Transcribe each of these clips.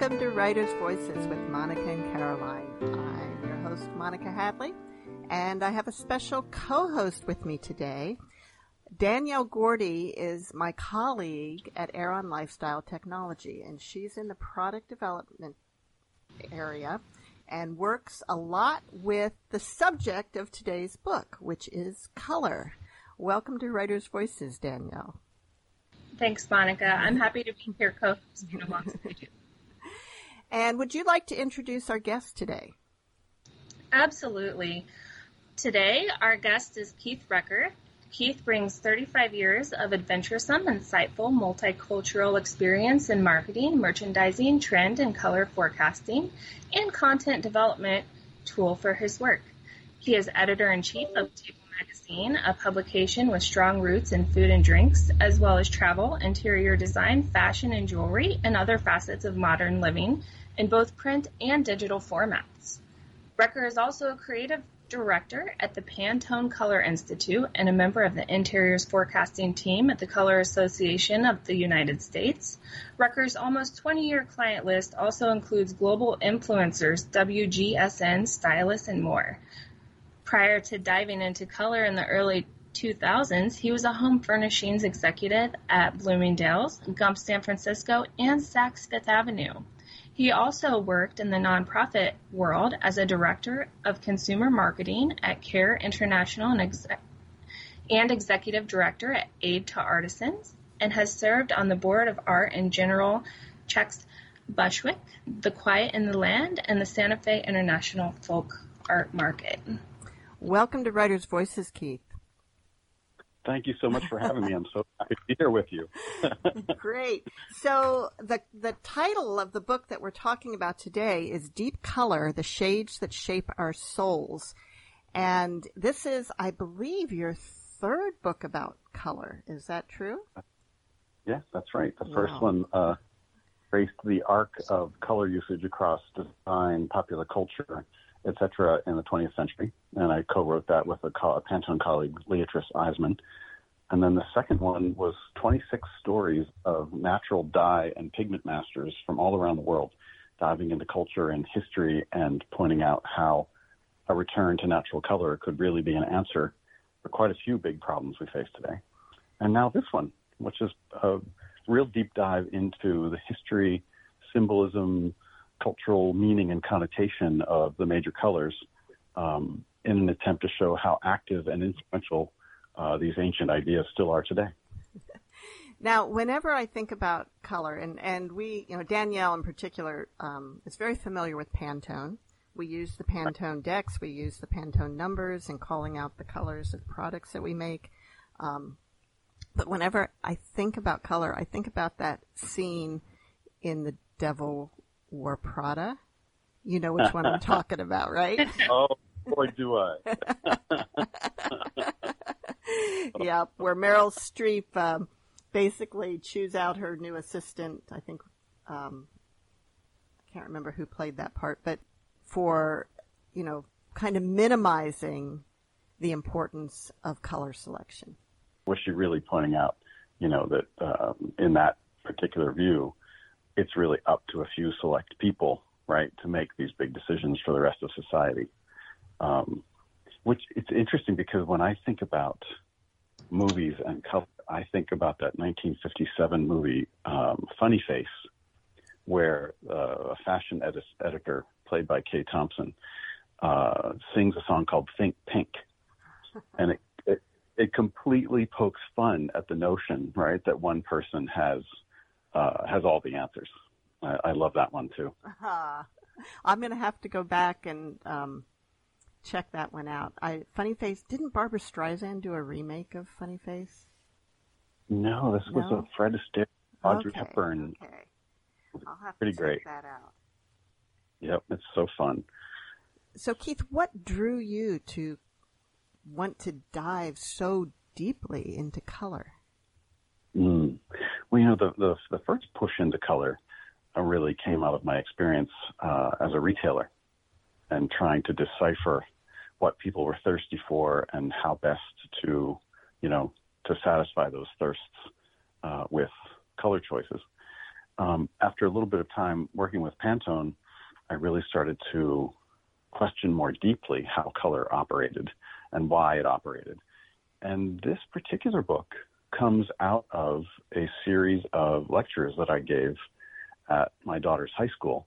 Welcome to Writer's Voices with Monica and Caroline. I'm your host, Monica Hadley, and I have a special co-host with me today. Danielle Gordy is my colleague at Aeron Lifestyle Technology, and she's in the product development area and works a lot with the subject of today's book, which is color. Welcome to Writer's Voices, Danielle. Thanks, Monica. I'm happy to be here co-hosting. And would you like to introduce our guest today? Absolutely. Today, our guest is Keith Recker. Keith brings 35 years of adventuresome, insightful, multicultural experience in marketing, merchandising, trend and color forecasting, and content development tool for his work. He is editor in chief of Table Magazine, a publication with strong roots in food and drinks, as well as travel, interior design, fashion and jewelry, and other facets of modern living in both print and digital formats. Recker is also a creative director at the Pantone Color Institute and a member of the Interiors Forecasting team at the Color Association of the United States. Recker's almost 20 year client list also includes global influencers, WGSN, stylists, and more. Prior to diving into color in the early 2000s, he was a home furnishings executive at Bloomingdale's, Gump San Francisco, and Saks Fifth Avenue. He also worked in the nonprofit world as a director of consumer marketing at CARE International and, and executive director at Aid to Artisans, and has served on the board of art and general checks Bushwick, The Quiet in the Land, and the Santa Fe International Folk Art Market. Welcome to Writers Voices, Keith. Thank you so much for having me. I'm so happy to be here with you. Great. So the the title of the book that we're talking about today is Deep Color: The Shades That Shape Our Souls. And this is, I believe, your third book about color. Is that true? Yes, that's right. The first one uh, traced the arc of color usage across design, popular culture, etc., in the 20th century. And I co-wrote that with a, co- a Pantone colleague, Leatrice Eiseman. And then the second one was 26 stories of natural dye and pigment masters from all around the world, diving into culture and history and pointing out how a return to natural color could really be an answer for quite a few big problems we face today. And now this one, which is a real deep dive into the history, symbolism, cultural meaning and connotation of the major colors um, in an attempt to show how active and influential uh, these ancient ideas still are today. Now, whenever I think about color, and, and we, you know, Danielle in particular um, is very familiar with Pantone. We use the Pantone decks, we use the Pantone numbers in calling out the colors of the products that we make. Um, but whenever I think about color, I think about that scene in The Devil Wore Prada. You know which one I'm talking about, right? Oh, boy, do I. yeah, where Meryl Streep um, basically chews out her new assistant. I think um, I can't remember who played that part, but for you know, kind of minimizing the importance of color selection. Was she really pointing out, you know, that um, in that particular view, it's really up to a few select people, right, to make these big decisions for the rest of society. Um, which it's interesting because when I think about movies and color, I think about that 1957 movie um, Funny Face, where uh, a fashion edit- editor played by Kay Thompson uh, sings a song called "Think Pink," and it, it it completely pokes fun at the notion, right, that one person has uh, has all the answers. I, I love that one too. Uh, I'm going to have to go back and um, check that one out. I Funny Face didn't Barbra Streisand do a remake of Funny Face? No, this no? was a Fred Astaire, Audrey okay, Hepburn. Okay, I'll have Pretty to great. check that out. Yep, it's so fun. So Keith, what drew you to want to dive so deeply into color? Mm. Well, you know, the, the, the first push into color uh, really came out of my experience uh, as a retailer and trying to decipher what people were thirsty for and how best to, you know, to satisfy those thirsts uh, with color choices. um, after a little bit of time working with Pantone, I really started to question more deeply how color operated and why it operated. And this particular book comes out of a series of lectures that I gave at my daughter's high school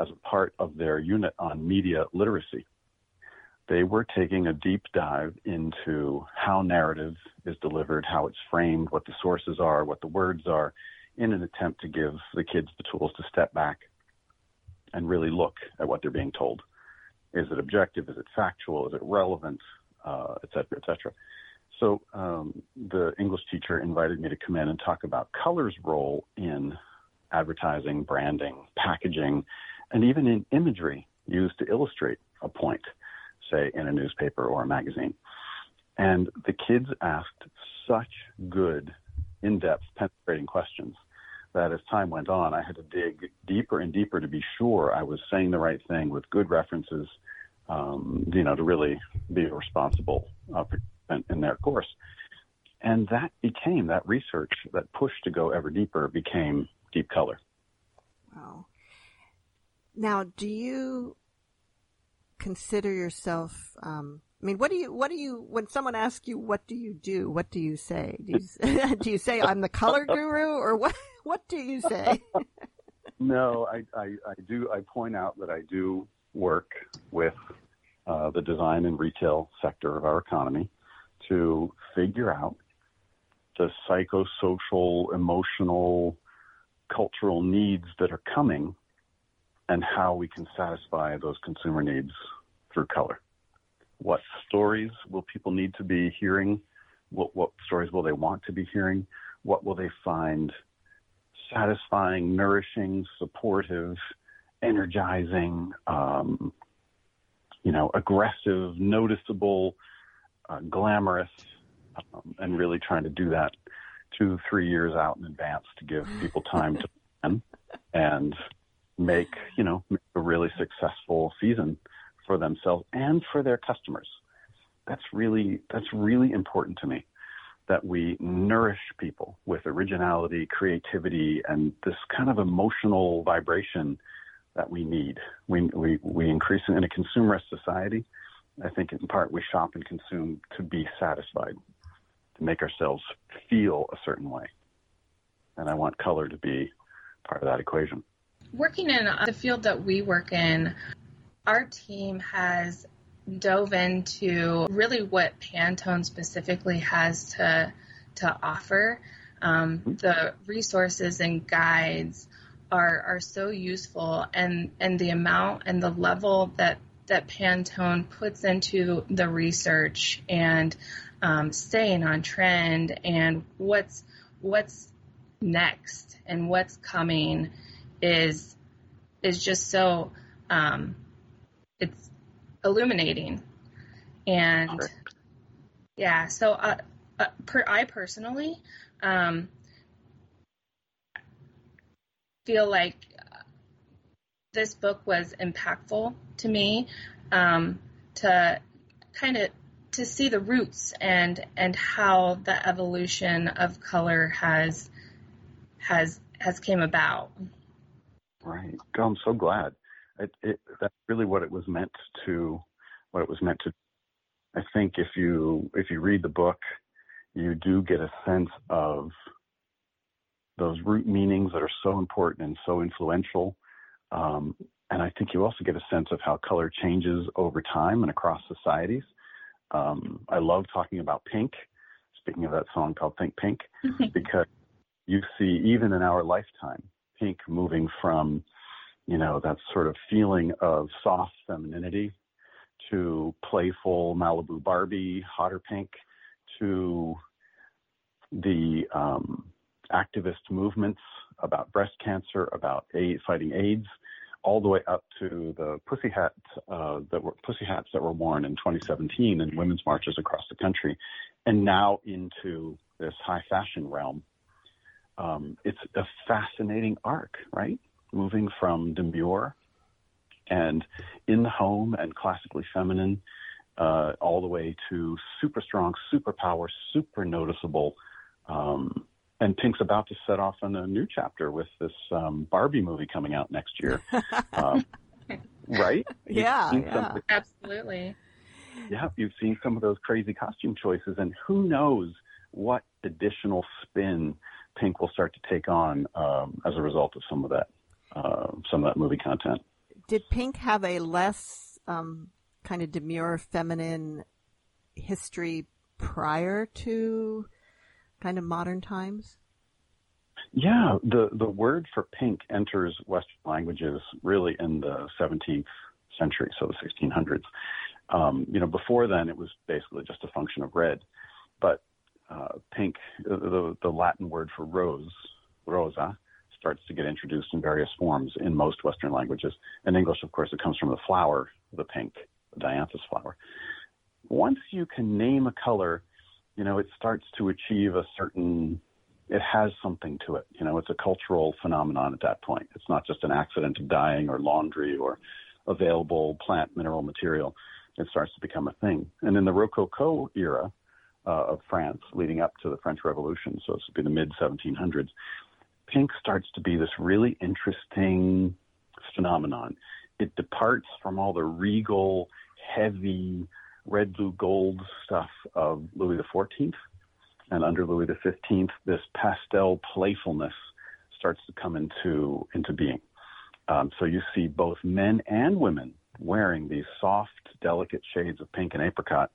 as a part of their unit on media literacy. They were taking a deep dive into how narrative is delivered, how it's framed, what the sources are, what the words are, in an attempt to give the kids the tools to step back and really look at what they're being told. Is it objective? Is it factual? Is it relevant? Uh, et cetera, et cetera. So um, the English teacher invited me to come in and talk about color's role in advertising, branding, packaging, and even in imagery used to illustrate a point, say in a newspaper or a magazine. And the kids asked such good, in-depth, penetrating questions that as time went on, I had to dig deeper and deeper to be sure I was saying the right thing with good references, um, you know, to really be a responsible uh, participant in their course. And that became that research, that push to go ever deeper became deep color. Wow. Now, do you consider yourself um, I mean, what do you, what do you, when someone asks you, what do you do? What do you say? Do you, do you say I'm the color guru or what, what do you say? no, I, I, I do, I point out that I do work with uh, the design and retail sector of our economy to figure out the psychosocial, emotional, cultural needs that are coming and how we can satisfy those consumer needs through color what stories will people need to be hearing? What, what stories will they want to be hearing? What will they find satisfying, nourishing, supportive, energizing, um, you know, aggressive, noticeable, uh, glamorous, um, and really trying to do that two, three years out in advance to give people time to plan and make, you know, make a really successful season for themselves and for their customers. That's really that's really important to me that we nourish people with originality, creativity, and this kind of emotional vibration that we need. We we we increase in a consumerist society. I think in part we shop and consume to be satisfied, to make ourselves feel a certain way. And I want color to be part of that equation. Working in the field that we work in, our team has dove into really what Pantone specifically has to to offer. Um, the resources and guides are are so useful, and and the amount and the level that that Pantone puts into the research and um, staying on trend and what's what's next and what's coming is is just so um, it's illuminating. And sure. yeah, so uh, uh, per, I personally um, feel like this book was impactful to me um, to kind of to see the roots and and how the evolution of color has has has came about. Right. I'm so glad it, it, that's really what it was meant to, what it was meant to. I think if you if you read the book, you do get a sense of those root meanings that are so important and so influential. Um, and I think you also get a sense of how color changes over time and across societies. Um, I love talking about pink. Speaking of that song called Think Pink, because you see even in our lifetime, pink moving from you know, that sort of feeling of soft femininity to playful Malibu Barbie, hotter pink, to the um, activist movements about breast cancer, about AIDS, fighting AIDS, all the way up to the pussy hats uh, that were pussy hats that were worn in 2017 in women's marches across the country, and now into this high fashion realm. Um, it's a fascinating arc, right? moving from demure and in the home and classically feminine uh, all the way to super strong, super power, super noticeable, um, and Pink's about to set off on a new chapter with this um, Barbie movie coming out next year. um, right? Yeah, yeah. absolutely. Yeah, you've seen some of those crazy costume choices, and who knows what additional spin Pink will start to take on um, as a result of some of that, uh, some of that movie content. Did Pink have a less um, kind of demure, feminine history prior to kind of modern times? Yeah, the the word for pink enters Western languages really in the 17th century, so the 1600s. Um, you know, before then it was basically just a function of red, but uh, pink, the, the Latin word for rose, rosa, starts to get introduced in various forms in most Western languages. In English, of course, it comes from the flower, the pink, the dianthus flower. Once you can name a color, you know, it starts to achieve a certain, it has something to it. You know, it's a cultural phenomenon at that point. It's not just an accident of dyeing or laundry or available plant mineral material. It starts to become a thing. And in the Rococo era uh, of France, leading up to the French Revolution, so this would be the mid 1700s, pink starts to be this really interesting phenomenon. It departs from all the regal, heavy, red, blue, gold stuff of Louis XIV. And under Louis XV, this pastel playfulness starts to come into, into being. Um, so you see both men and women wearing these soft, delicate shades of pink and apricot,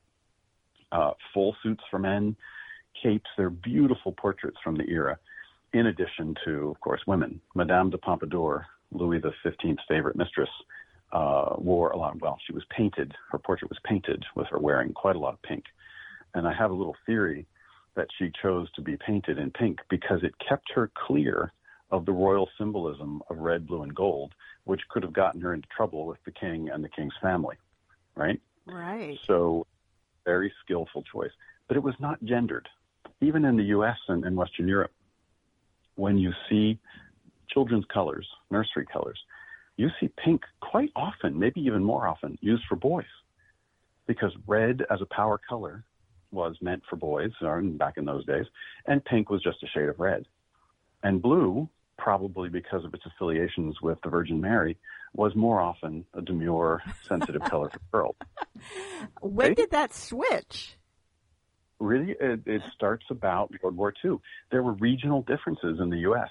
uh, full suits for men, capes. They're beautiful portraits from the era in addition to, of course, women. Madame de Pompadour, Louis XV's favorite mistress, uh, wore a lot. Well, she was painted. Her portrait was painted with her wearing quite a lot of pink. And I have a little theory that she chose to be painted in pink because it kept her clear of the royal symbolism of red, blue, and gold, which could have gotten her into trouble with the king and the king's family. Right? Right. So, very skillful choice. But it was not gendered. Even in the U.S. and, in Western Europe, when you see children's colors, nursery colors, you see pink quite often, maybe even more often, used for boys. Because red as a power color was meant for boys back in those days, and pink was just a shade of red. And blue, probably because of its affiliations with the Virgin Mary, was more often a demure, sensitive color for girls. When right? did that switch? really it, it starts about World War II. There were regional differences in the U.S.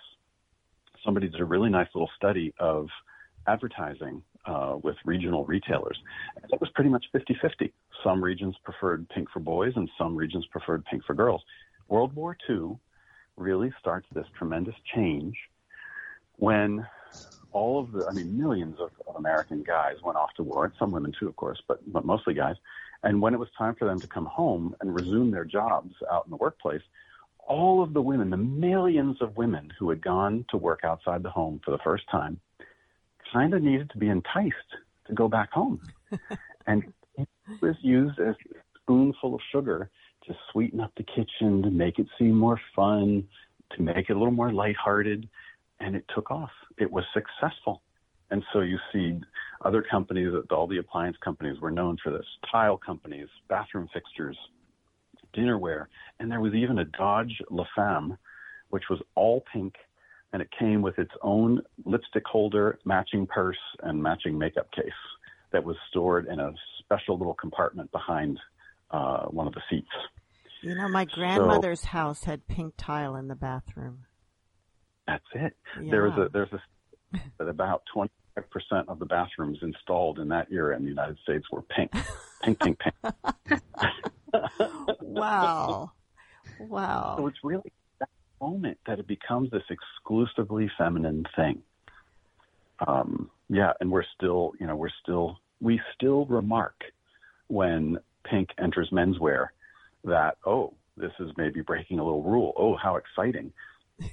Somebody did a really nice little study of advertising uh, with regional retailers. It was pretty much 50-50. Some regions preferred pink for boys and some regions preferred pink for girls. World War II really starts this tremendous change when all of the, I mean, millions of, of American guys went off to war, and some women too, of course, but, but mostly guys, and when it was time for them to come home and resume their jobs out in the workplace, all of the women, the millions of women who had gone to work outside the home for the first time, kind of needed to be enticed to go back home. and it was used as a spoonful of sugar to sweeten up the kitchen, to make it seem more fun, to make it a little more lighthearted. And it took off. It was successful. And so you see other companies, all the appliance companies were known for this. Tile companies, bathroom fixtures, dinnerware, and there was even a Dodge La Femme, which was all pink, and it came with its own lipstick holder, matching purse, and matching makeup case that was stored in a special little compartment behind uh, one of the seats. You know, my grandmother's so, house had pink tile in the bathroom. That's it. Yeah. There was a there's a that about 25% of the bathrooms installed in that era in the United States were pink. Pink, pink, pink. wow. Wow. So it's really moment that it becomes this exclusively feminine thing. Um, yeah, and we're still, you know, we're still, we still remark when pink enters menswear that, oh, this is maybe breaking a little rule. Oh, how exciting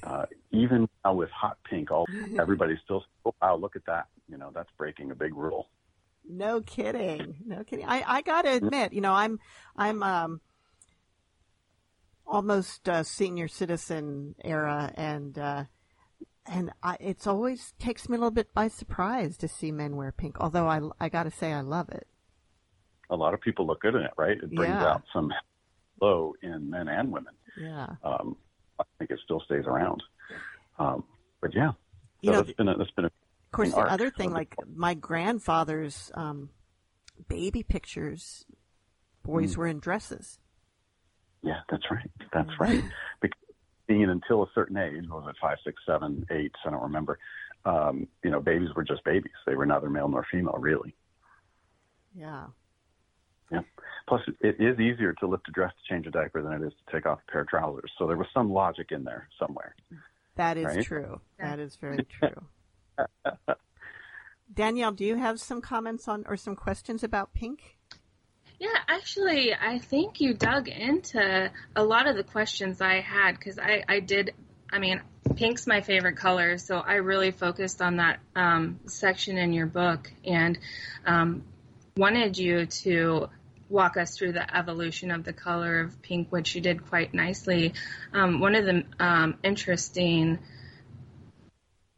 uh, even now with hot pink, all everybody's still, oh, wow, look at that. You know, that's breaking a big rule. No kidding. No kidding. I, I gotta admit, you know, I'm, I'm, um, almost a senior citizen era and, uh, and I, it's always takes me a little bit by surprise to see men wear pink. Although I, I got to say I love it. A lot of people look good in it, right? It brings yeah. out some glow in men and women. Yeah. Um, I think it still stays around. Um, but yeah, so you know, that's been a, that's been a of course, the other thing, like my grandfather's um, baby pictures, boys Hmm. were in dresses. Yeah, that's right. That's right. Because being until a certain age, what was it five, six, seven, eight? I don't remember. Um, you know, babies were just babies. They were neither male nor female, really. Yeah. Yeah. Plus, it is easier to lift a dress to change a diaper than it is to take off a pair of trousers. So there was some logic in there somewhere. That is Right? true. That is very true. Danielle, do you have some comments on or some questions about pink? Yeah, actually, I think you dug into a lot of the questions I had because I, I did. I mean, pink's my favorite color, so I really focused on that um, section in your book and um, wanted you to walk us through the evolution of the color of pink, which you did quite nicely. Um, one of the um, interesting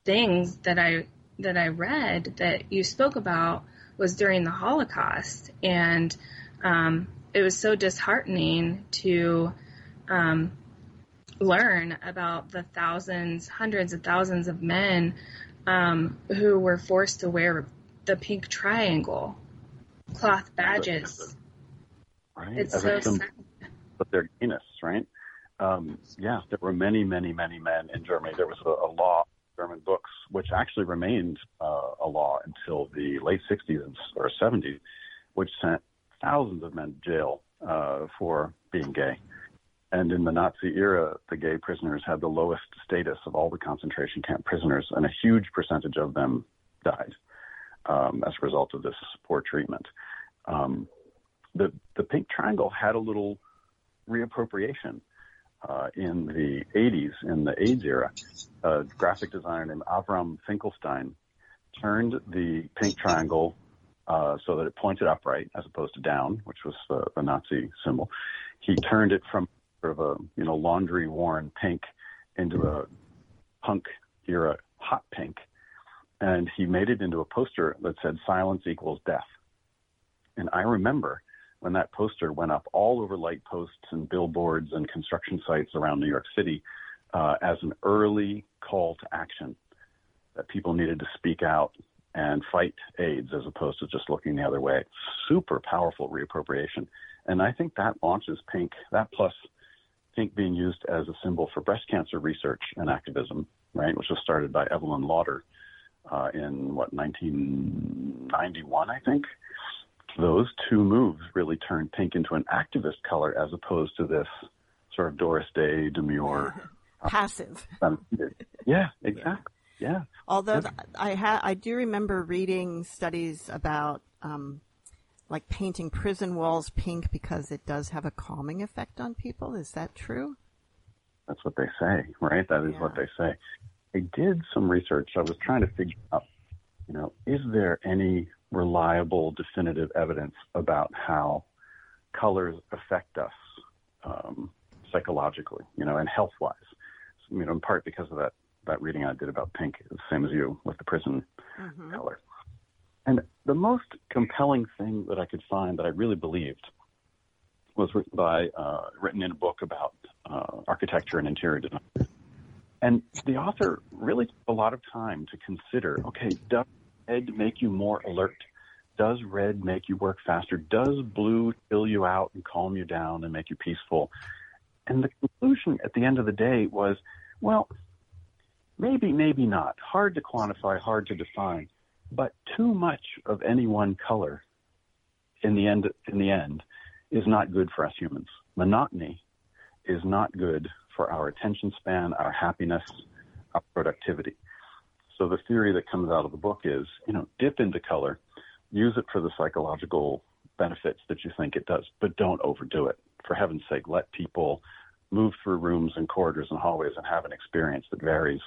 things that I that I read that you spoke about was during the Holocaust, and um, it was so disheartening to um, learn about the thousands, hundreds of thousands of men um, who were forced to wear the pink triangle cloth badges. Right? It's As so a sad. of their gayness, right? Um, yeah, there were many, many, many men in Germany. There was a, a law, German books, which actually remained uh, a law until the late 60s or 70s, which sent thousands of men to jail uh, for being gay. And in the Nazi era, the gay prisoners had the lowest status of all the concentration camp prisoners, and a huge percentage of them died um, as a result of this poor treatment. Um, the the pink triangle had a little reappropriation uh, in the 80s, in the AIDS era. A graphic designer named Avram Finkelstein turned the pink triangle uh, so that it pointed upright as opposed to down, which was the, the Nazi symbol. He turned it from sort of a you know laundry worn pink into a punk era hot pink, and he made it into a poster that said "Silence equals death." And I remember when that poster went up all over light posts and billboards and construction sites around New York City uh, as an early call to action that people needed to speak out and fight AIDS as opposed to just looking the other way. Super powerful reappropriation. And I think that launches pink, that plus pink being used as a symbol for breast cancer research and activism, right, which was started by Evelyn Lauder uh, in what 1991, I think. Those two moves really turned pink into an activist color as opposed to this sort of Doris Day demure. Passive. Um, yeah, exactly. Yeah. Although th- I ha- I do remember reading studies about um, like painting prison walls pink because it does have a calming effect on people. Is that true? That's what they say, right? That is what they say. I did some research. I was trying to figure out, you know, is there any reliable, definitive evidence about how colors affect us um, psychologically, you know, and health wise? You know, in part because of that that reading I did about pink, the same as you with the prison Mm-hmm. color. And the most compelling thing that I could find that I really believed was written by uh, written in a book about uh, architecture and interior design. And the author really took a lot of time to consider, okay, does red make you more alert? Does red make you work faster? Does blue chill you out and calm you down and make you peaceful? And the conclusion at the end of the day was, well, maybe, maybe not. Hard to quantify, hard to define. But too much of any one color in the end in the end is not good for us humans. Monotony is not good for our attention span, our happiness, our productivity. So the theory that comes out of the book is, you know, dip into color, use it for the psychological benefits that you think it does, but don't overdo it. For heaven's sake, let people move through rooms and corridors and hallways and have an experience that varies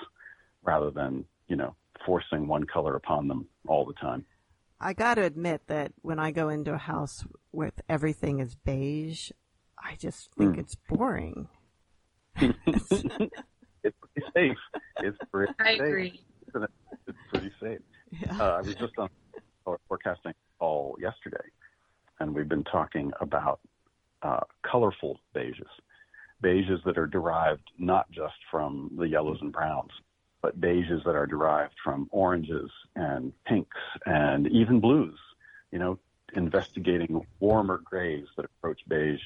rather than, you know, forcing one color upon them all the time. I got to admit that when I go into a house with everything is beige, I just think Hmm. it's boring. it's pretty safe. It's pretty I safe. agree. It's pretty safe. Yeah. Uh, I was just on a forecasting call yesterday, and we've been talking about uh, colorful beiges. beiges that are derived not just from the yellows and browns, but beiges that are derived from oranges and pinks and even blues. You know, investigating warmer grays that approach beige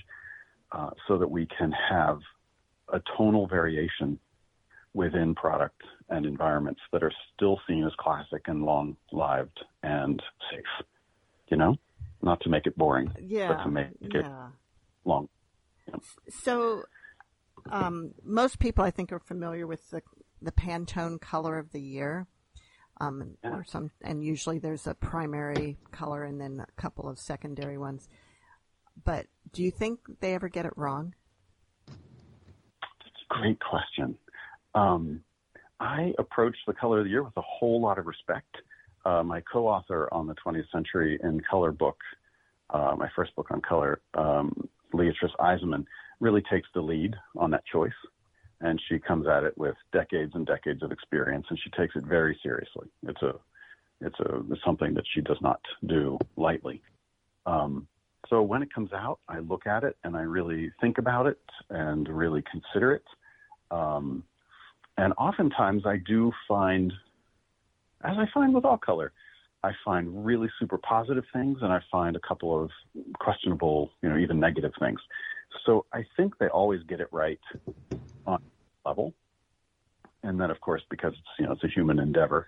uh, so that we can have a tonal variation within product and environments that are still seen as classic and long lived and safe. You know, not to make it boring, yeah, but to make yeah. it long. So, um, most people I think are familiar with the the Pantone color of the year. Um, yeah. or some, and usually there's a primary color and then a couple of secondary ones. But do you think they ever get it wrong? That's a great question. Um, I approach the color of the year with a whole lot of respect. Uh, my co-author on the 20th Century in Color book, uh, my first book on color, um, Leatrice Eiseman, really takes the lead on that choice. And she comes at it with decades and decades of experience, and she takes it very seriously. It's a, it's a it's something that she does not do lightly. Um, so when it comes out, I look at it and I really think about it and really consider it. Um, and oftentimes I do find, as I find with all color, I find really super positive things and I find a couple of questionable, you know, even negative things. So I think they always get it right on level. And then of course, because it's, you know, it's a human endeavor,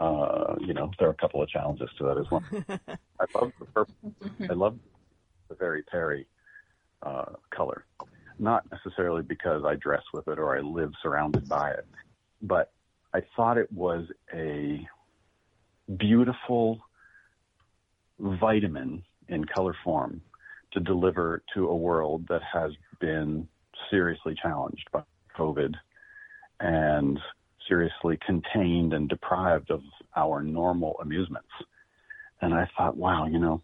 uh, you know, there are a couple of challenges to that as well. I love the purple. I love the very Peri, uh, color not necessarily because I dress with it or I live surrounded by it, but I thought it was a beautiful vitamin in color form to deliver to a world that has been seriously challenged by COVID and seriously contained and deprived of our normal amusements. And I thought, wow, you know,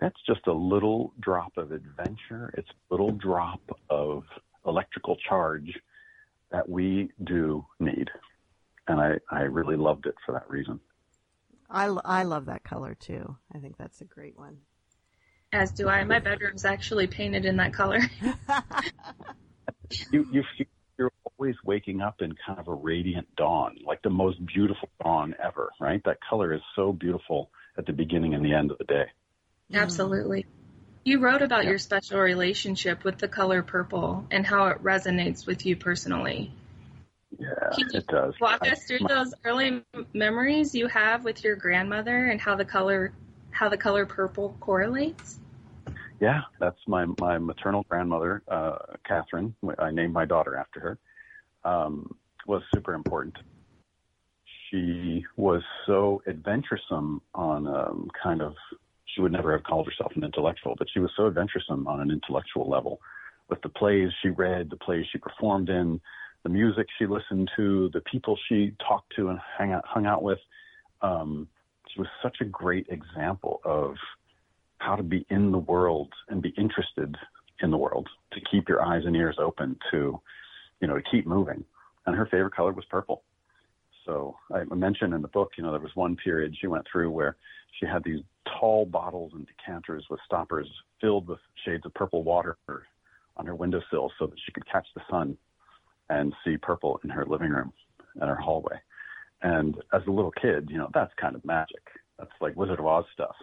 that's just a little drop of adventure. It's a little drop of electrical charge that we do need. And I, I really loved it for that reason. I, I love that color too. I think that's a great one. As do I. My bedroom's actually painted in that color. you, you you're always waking up in kind of a radiant dawn, like the most beautiful dawn ever, right? That color is so beautiful at the beginning and the end of the day. Absolutely. You wrote about your special relationship with the color purple and how it resonates with you personally. Yeah, it does. Walk us through my, those early memories you have with your grandmother and how the color how the color purple correlates. Yeah, that's my my maternal grandmother, uh, Catherine. I named my daughter after her. Um, was super important. She was so adventuresome on um, kind of she would never have called herself an intellectual, but she was so adventuresome on an intellectual level with the plays she read, the plays she performed in, the music she listened to, the people she talked to and hang out, hung out with. Um, she was such a great example of how to be in the world and be interested in the world, to keep your eyes and ears open, to, you know, to keep moving. And her favorite color was purple. So I mentioned in the book, you know, there was one period she went through where she had these tall bottles and decanters with stoppers filled with shades of purple water on her windowsill so that she could catch the sun and see purple in her living room and her hallway. And as a little kid, you know, that's kind of magic. That's like Wizard of Oz stuff.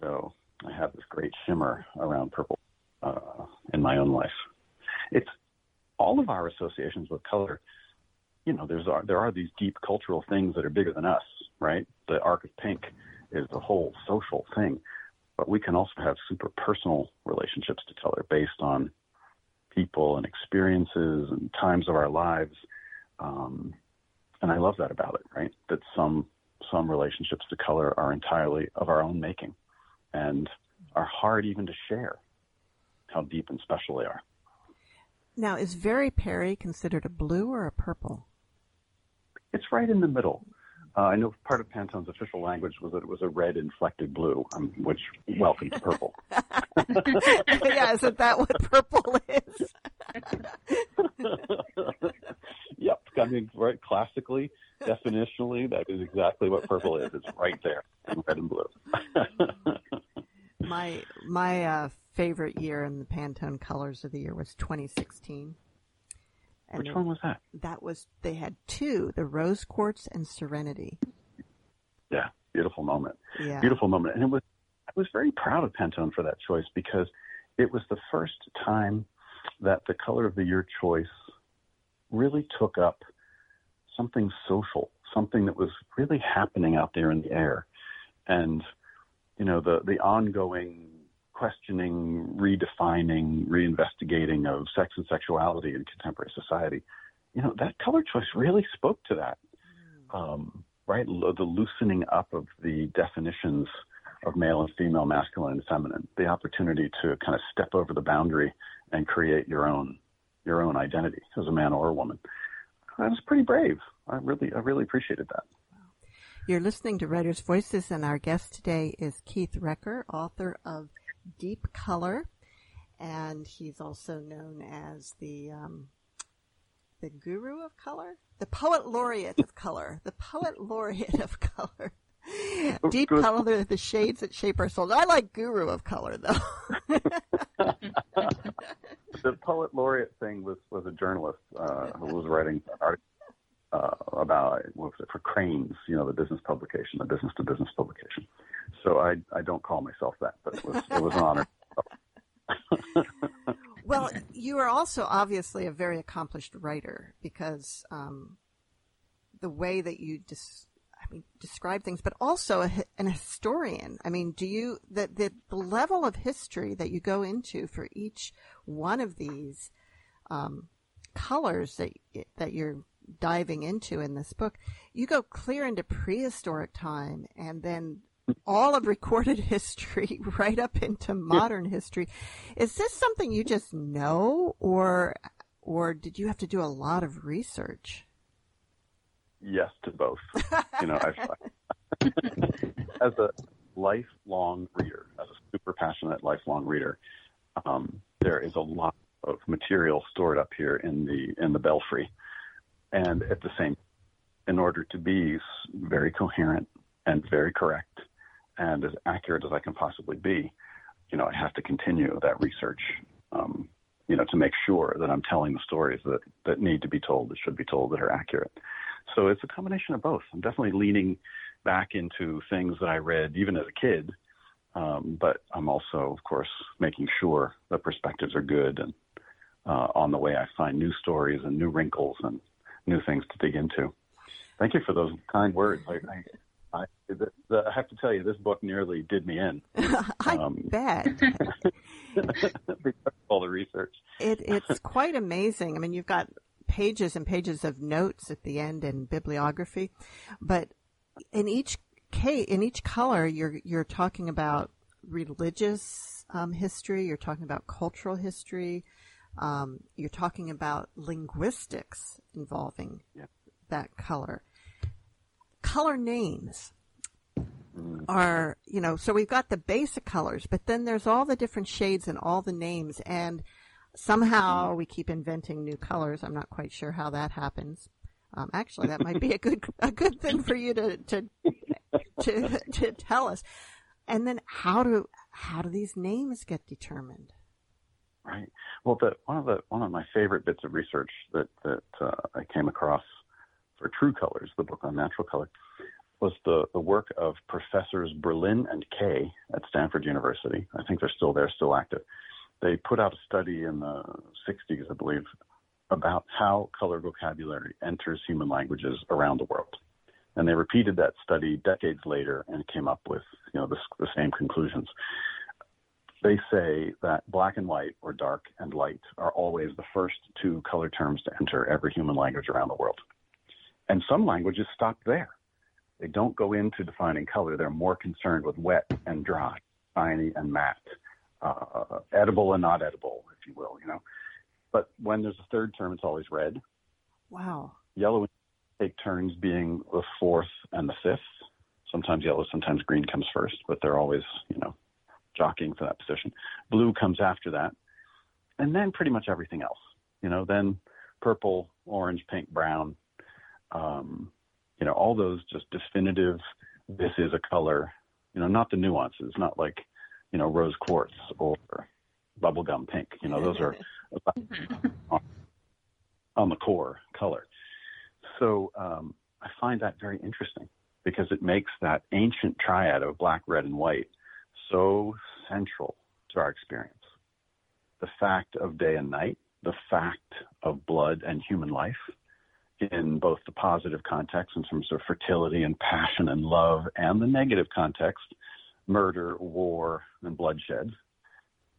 So I have this great shimmer around purple uh, in my own life. It's all of our associations with color you know, there's there are these deep cultural things that are bigger than us, right? The arc of pink is a whole social thing, but we can also have super personal relationships to color based on people and experiences and times of our lives. Um, and I love that about it, right? That some some relationships to color are entirely of our own making, and are hard even to share how deep and special they are. Now, is Very Peri considered a blue or a purple? It's right in the middle. Uh, I know part of Pantone's official language was that it was a red inflected blue, um, which welcomes purple. yeah, isn't that what purple is? yep. I mean, right, classically, definitionally, that is exactly what purple is. It's right there in red and blue. My my uh, favorite year in the Pantone colors of the year was 2016. And Which one was that? That was they had two, the rose quartz and serenity. Yeah, beautiful moment. Yeah. Beautiful moment. And it was I was very proud of Pantone for that choice because it was the first time that the color of the year choice really took up something social, something that was really happening out there in the air. And, you know, the, the ongoing questioning, redefining, reinvestigating of sex and sexuality in contemporary society, you know, that color choice really spoke to that. Mm. Um, right? The loosening up of the definitions of male and female, masculine and feminine, the opportunity to kind of step over the boundary and create your own your own identity as a man or a woman. That was pretty brave. I really I really appreciated that. You're listening to Writers' Voices, and our guest today is Keith Recker, author of Deep Color, and he's also known as the um, the guru of color, the poet laureate of color, the poet laureate of color. Deep Good. color, the shades that shape our souls. I like guru of color though. the poet laureate thing was was a journalist uh, who was writing an article uh, about what was it for Crain's, you know, the business publication, the business to business publication. So I I don't call myself that, but it was it was an honor. well, you are also obviously a very accomplished writer because um, the way that you just I mean, describe things, but also a, an historian. I mean, do you the, the the level of history that you go into for each one of these um, colors that that you're diving into in this book, you go clear into prehistoric time and then all of recorded history right up into modern history. Is this something you just know or or did you have to do a lot of research? Yes to both. you know, I've, as a lifelong reader, as a super passionate lifelong reader, um, there is a lot of material stored up here in the in the belfry and at the same in order to be very coherent and very correct and as accurate as I can possibly be, you know, I have to continue that research, um, you know, to make sure that I'm telling the stories that, that need to be told, that should be told, that are accurate. So it's a combination of both. I'm definitely leaning back into things that I read even as a kid, um, but I'm also, of course, making sure the perspectives are good and uh, on the way I find new stories and new wrinkles and new things to dig into. Thank you for those kind words. I, I, I, the, the, I have to tell you, this book nearly did me in. I um, bet. all the research. It, it's quite amazing. I mean, you've got pages and pages of notes at the end and bibliography, but in each case, in each color, you're you're talking about religious um, history. You're talking about cultural history. Um, you're talking about linguistics involving yep. that color. Color names are, you know, so we've got the basic colors, but then there's all the different shades and all the names, and somehow we keep inventing new colors. I'm not quite sure how that happens. Um, actually, that might be a good a good thing for you to to to, to tell us. And then how do how do these names get determined? Right. Well, the, one of the one of my favorite bits of research that that uh, I came across for True Colors, the book on natural color, was the the work of professors Berlin and Kay at Stanford University. I think they're still there, still active. They put out a study in the 60s, I believe, about how color vocabulary enters human languages around the world. And they repeated that study decades later and came up with, you know, the, the same conclusions they say that black and white or dark and light are always the first two color terms to enter every human language around the world. And some languages stop there. They don't go into defining color. They're more concerned with wet and dry, shiny and matte, uh, edible and not edible, if you will, you know. But when there's a third term, it's always red. Wow. Yellow take turns being the fourth and the fifth. Sometimes yellow, sometimes green comes first, but they're always, you know, jockeying for that position. Blue comes after that, and then pretty much everything else. You know, then purple, orange, pink, brown. Um, you know, all those just definitive. This is a color. You know, not the nuances. Not like, you know, rose quartz or bubblegum pink. You know, those are on the core color. So um, I find that very interesting because it makes that ancient triad of black, red, and white so central to our experience. The fact of day and night, the fact of blood and human life in both the positive context in terms of fertility and passion and love and the negative context, murder, war, and bloodshed.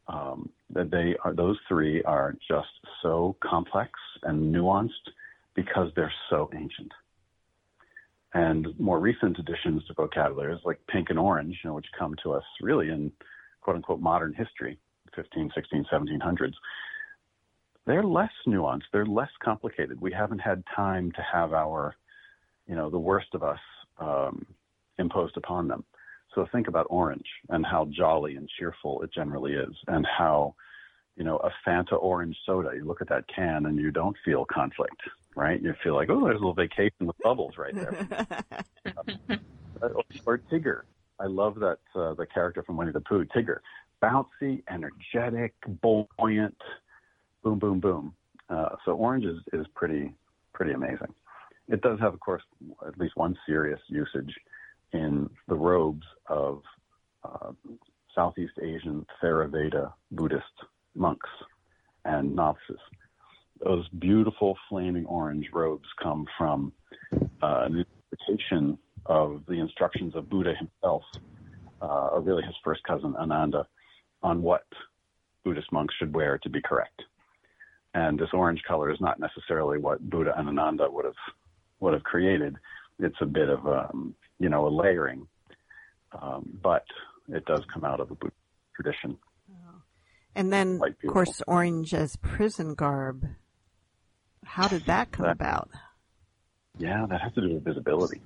Um, that they are those three are just so complex and nuanced because they're so ancient. And more recent additions to vocabularies like pink and orange, you know, which come to us really in quote unquote modern history, 15, 16, 1700s, they're less nuanced. They're less complicated. We haven't had time to have our, you know, the worst of us um, imposed upon them. So think about orange and how jolly and cheerful it generally is, and how, you know, a Fanta orange soda. You look at that can and you don't feel conflict, right? You feel like, oh, there's a little vacation with bubbles right there. or Tigger. I love that uh, the character from Winnie the Pooh, Tigger, bouncy, energetic, buoyant, boom, boom, boom. Uh, so orange is, is pretty pretty amazing. It does have, of course, at least one serious usage in the robes of uh, Southeast Asian Theravada Buddhist monks and novices. Those beautiful flaming orange robes come from uh, an interpretation of the instructions of Buddha himself, uh, or really his first cousin Ananda, on what Buddhist monks should wear to be correct. And this orange color is not necessarily what Buddha and Ananda would have would have created. It's a bit of um, you know, a layering. Um, but it does come out of a Buddhist tradition. And then, of course, orange as prison garb. How did that come that, about? Yeah, that has to do with visibility,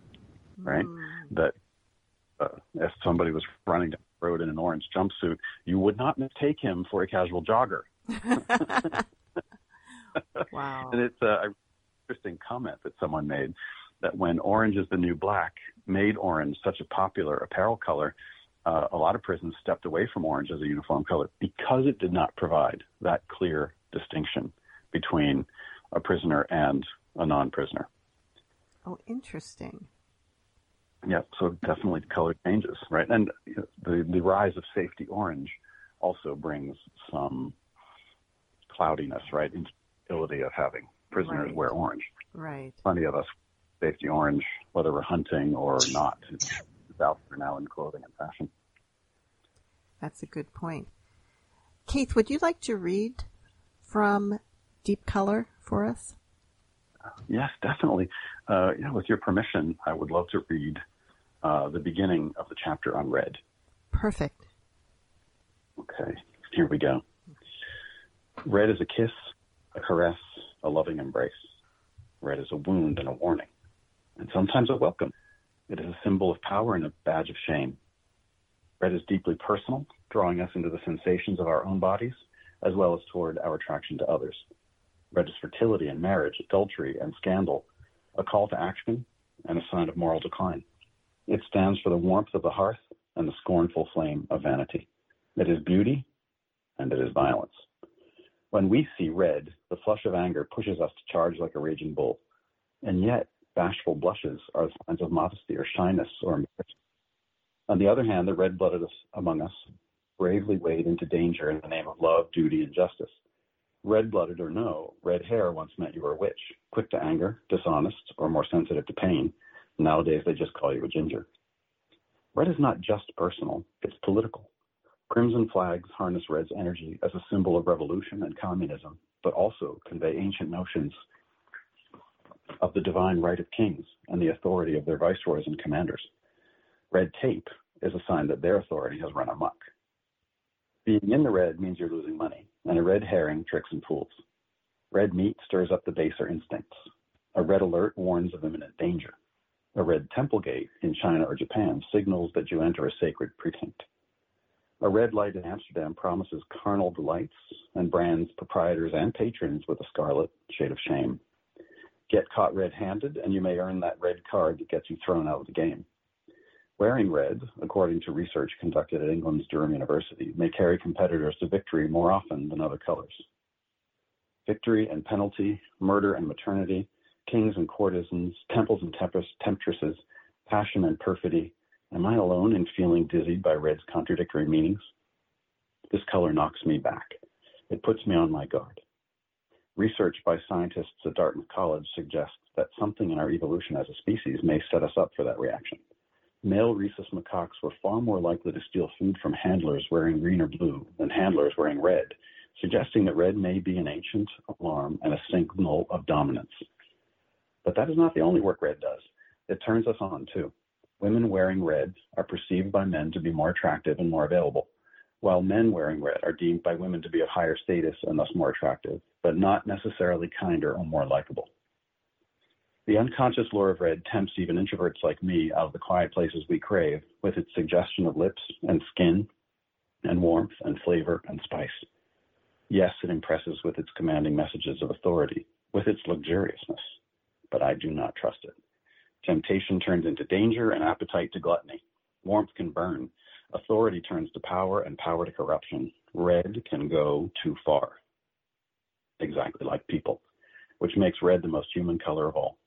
right? Mm. That uh, if somebody was running down the road in an orange jumpsuit, you would not mistake him for a casual jogger. wow. and it's uh, an interesting comment that someone made that when orange is the new black made orange such a popular apparel color, uh, a lot of prisons stepped away from orange as a uniform color because it did not provide that clear distinction between a prisoner and a non-prisoner. Oh, interesting. Yeah, so definitely color changes, right? And the the rise of safety orange also brings some cloudiness, right? Instability of having prisoners right. wear orange. Right. Plenty of us safety orange, whether we're hunting or not. It's out there now in clothing and fashion. That's a good point. Keith, would you like to read from Deep Color for us? Yes, definitely. Uh, yeah, with your permission, I would love to read uh, the beginning of the chapter on red. Perfect. Okay, here we go. Red is a kiss, a caress, a loving embrace. Red is a wound and a warning and sometimes a welcome. It is a symbol of power and a badge of shame. Red is deeply personal, drawing us into the sensations of our own bodies, as well as toward our attraction to others. Red is fertility and marriage, adultery and scandal, a call to action, and a sign of moral decline. It stands for the warmth of the hearth and the scornful flame of vanity. It is beauty and it is violence. When we see red, the flush of anger pushes us to charge like a raging bull. And yet, bashful blushes are signs of modesty or shyness or embarrassment. On the other hand, the red-blooded among us bravely wade into danger in the name of love, duty, and justice. Red-blooded or no, red hair once meant you were a witch, quick to anger, dishonest, or more sensitive to pain. Nowadays, they just call you a ginger. Red is not just personal, it's political. Crimson flags harness red's energy as a symbol of revolution and communism, but also convey ancient notions of the divine right of kings and the authority of their viceroys and commanders. Red tape is a sign that their authority has run amok. Being in the red means you're losing money, and a red herring tricks and fools. Red meat stirs up the baser instincts. A red alert warns of imminent danger. A red temple gate in China or Japan signals that you enter a sacred precinct. A red light in Amsterdam promises carnal delights and brands proprietors and patrons with a scarlet shade of shame get caught red handed, and you may earn that red card that gets you thrown out of the game. Wearing red, according to research conducted at England's Durham University, may carry competitors to victory more often than other colors. Victory and penalty, murder and maternity, kings and courtesans, temples and temptresses, passion and perfidy. Am I alone in feeling dizzy by red's contradictory meanings? This color knocks me back. It puts me on my guard. Research by scientists at Dartmouth College suggests that something in our evolution as a species may set us up for that reaction male rhesus macaques were far more likely to steal food from handlers wearing green or blue than handlers wearing red, suggesting that red may be an ancient alarm and a signal of dominance. But that is not the only work red does. It turns us on too. Women wearing red are perceived by men to be more attractive and more available, while men wearing red are deemed by women to be of higher status and thus more attractive, but not necessarily kinder or more likable. The unconscious lure of red tempts even introverts like me out of the quiet places we crave with its suggestion of lips and skin and warmth and flavor and spice. Yes, it impresses with its commanding messages of authority, with its luxuriousness, but I do not trust it. Temptation turns into danger and appetite to gluttony. Warmth can burn. Authority turns to power and power to corruption. Red can go too far. Exactly like people, which makes red the most human color of all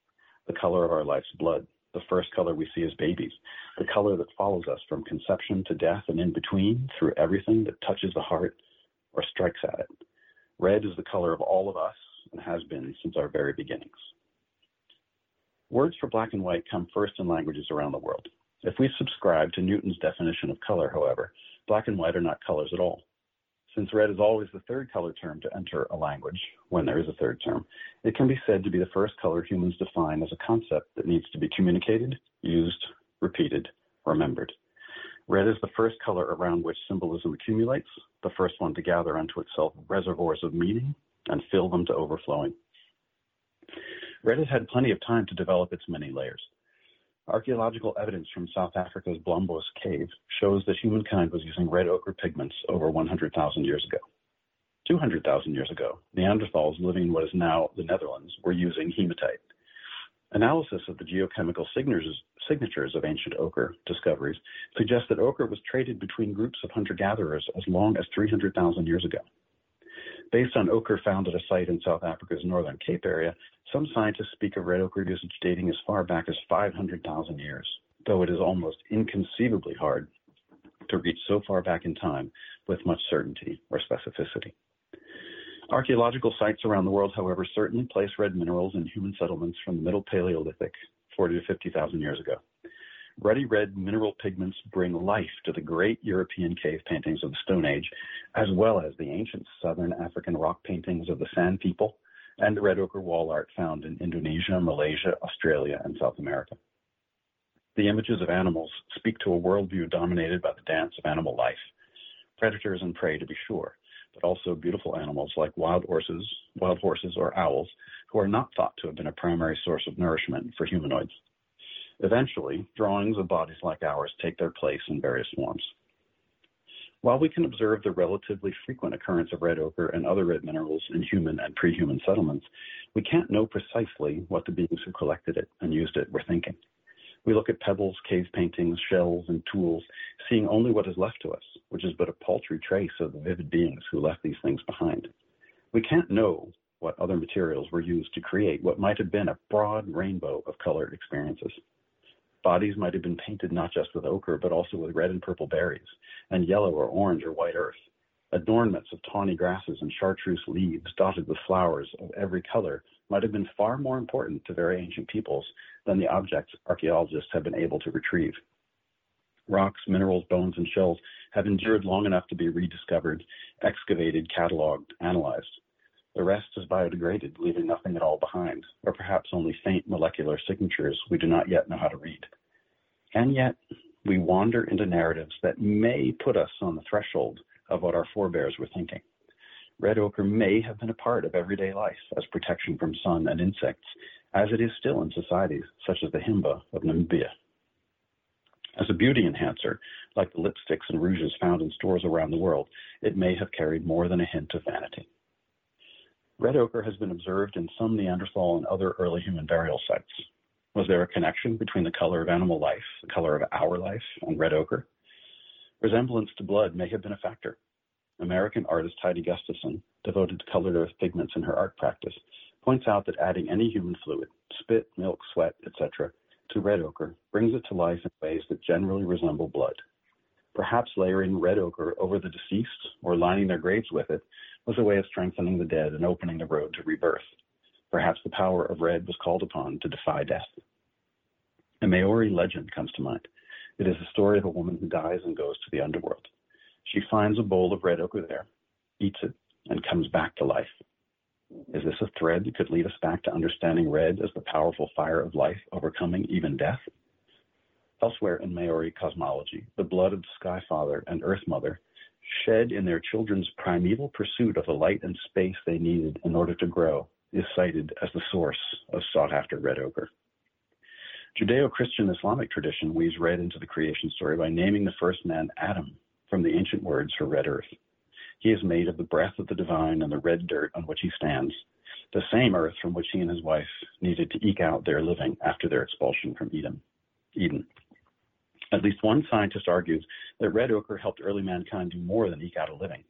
the color of our life's blood, the first color we see as babies, the color that follows us from conception to death and in between through everything that touches the heart or strikes at it. Red is the color of all of us and has been since our very beginnings. Words for black and white come first in languages around the world. If we subscribe to Newton's definition of color, however, black and white are not colors at all. Since red is always the third color term to enter a language, when there is a third term, it can be said to be the first color humans define as a concept that needs to be communicated, used, repeated, remembered. Red is the first color around which symbolism accumulates, the first one to gather unto itself reservoirs of meaning and fill them to overflowing. Red has had plenty of time to develop its many layers. Archaeological evidence from South Africa's Blombos cave shows that humankind was using red ochre pigments over 100,000 years ago. 200,000 years ago, Neanderthals living in what is now the Netherlands were using hematite. Analysis of the geochemical signatures, of ancient ochre discoveries suggests that ochre was traded between groups of hunter gatherers as long as 300,000 years ago. Based on ochre found at a site in South Africa's northern Cape area, some scientists speak of red ochre usage dating as far back as 500,000 years, though it is almost inconceivably hard to reach so far back in time with much certainty or specificity. Archaeological sites around the world, however, certainly place red minerals in human settlements from the Middle Paleolithic, 40 to 50,000 years ago. Ruddy red mineral pigments bring life to the great European cave paintings of the Stone Age, as well as the ancient southern African rock paintings of the San people and the red ochre wall art found in Indonesia, Malaysia, Australia, and South America. The images of animals speak to a worldview dominated by the dance of animal life, predators and prey to be sure, but also beautiful animals like wild horses, wild horses or owls, who are not thought to have been a primary source of nourishment for humanoids. Eventually, drawings of bodies like ours take their place in various forms. While we can observe the relatively frequent occurrence of red ochre and other red minerals in human and pre-human settlements, we can't know precisely what the beings who collected it and used it were thinking. We look at pebbles, cave paintings, shells, and tools, seeing only what is left to us, which is but a paltry trace of the vivid beings who left these things behind. We can't know what other materials were used to create what might have been a broad rainbow of colored experiences. Bodies might have been painted not just with ochre, but also with red and purple berries, and yellow or orange or white earth. Adornments of tawny grasses and chartreuse leaves dotted with flowers of every color might have been far more important to very ancient peoples than the objects archaeologists have been able to retrieve. Rocks, minerals, bones, and shells have endured long enough to be rediscovered, excavated, cataloged, analyzed. The rest is biodegraded, leaving nothing at all behind, or perhaps only faint molecular signatures we do not yet know how to read. And yet, we wander into narratives that may put us on the threshold of what our forebears were thinking. Red ochre may have been a part of everyday life as protection from sun and insects, as it is still in societies such as the Himba of Namibia. As a beauty enhancer, like the lipsticks and rouges found in stores around the world, it may have carried more than a hint of vanity. Red ochre has been observed in some Neanderthal and other early human burial sites. Was there a connection between the color of animal life, the color of our life, and red ochre? Resemblance to blood may have been a factor. American artist Heidi Gustafson, devoted to colored earth pigments in her art practice, points out that adding any human fluid, spit, milk, sweat, etc., to red ochre brings it to life in ways that generally resemble blood. Perhaps layering red ochre over the deceased or lining their graves with it was a way of strengthening the dead and opening the road to rebirth. Perhaps the power of red was called upon to defy death. A Maori legend comes to mind. It is the story of a woman who dies and goes to the underworld. She finds a bowl of red ochre there, eats it, and comes back to life. Is this a thread that could lead us back to understanding red as the powerful fire of life overcoming even death? Elsewhere in Maori cosmology, the blood of the Sky Father and Earth Mother, shed in their children's primeval pursuit of the light and space they needed in order to grow, is cited as the source of sought after red ochre. Judeo Christian Islamic tradition weaves red into the creation story by naming the first man Adam from the ancient words for red earth. He is made of the breath of the divine and the red dirt on which he stands, the same earth from which he and his wife needed to eke out their living after their expulsion from Eden. Eden. At least one scientist argues that red ochre helped early mankind do more than eke out a living.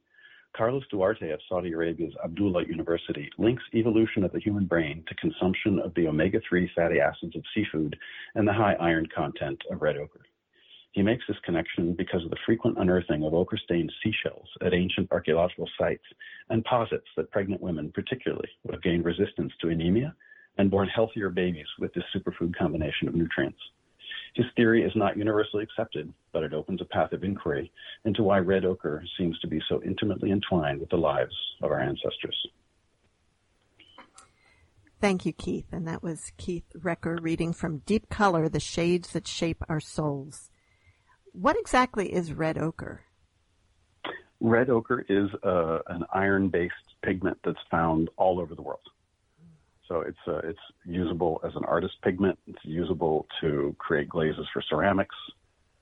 Carlos Duarte of Saudi Arabia's Abdullah University links evolution of the human brain to consumption of the omega 3 fatty acids of seafood and the high iron content of red ochre. He makes this connection because of the frequent unearthing of ochre stained seashells at ancient archaeological sites and posits that pregnant women, particularly, would have gained resistance to anemia and born healthier babies with this superfood combination of nutrients. His theory is not universally accepted, but it opens a path of inquiry into why red ochre seems to be so intimately entwined with the lives of our ancestors. Thank you, Keith. And that was Keith Recker reading from Deep Color The Shades That Shape Our Souls. What exactly is red ochre? Red ochre is uh, an iron-based pigment that's found all over the world. So it's uh, it's usable as an artist pigment. It's usable to create glazes for ceramics.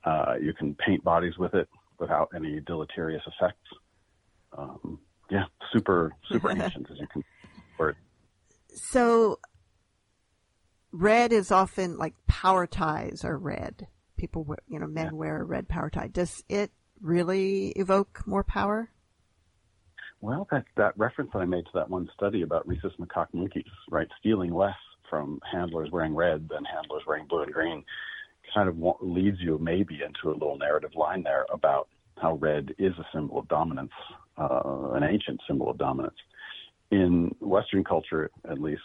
Uh, you can paint bodies with it without any deleterious effects. Um, yeah, super super ancient as you can. Word. So red is often like power ties are red people wear, you know, men yeah. wear a red power tie. Does it really evoke more power? Well, that, that reference that I made to that one study about rhesus macaque monkeys, right, stealing less from handlers wearing red than handlers wearing blue and green, kind of leads you maybe into a little narrative line there about how red is a symbol of dominance, uh, an ancient symbol of dominance. In Western culture, at least,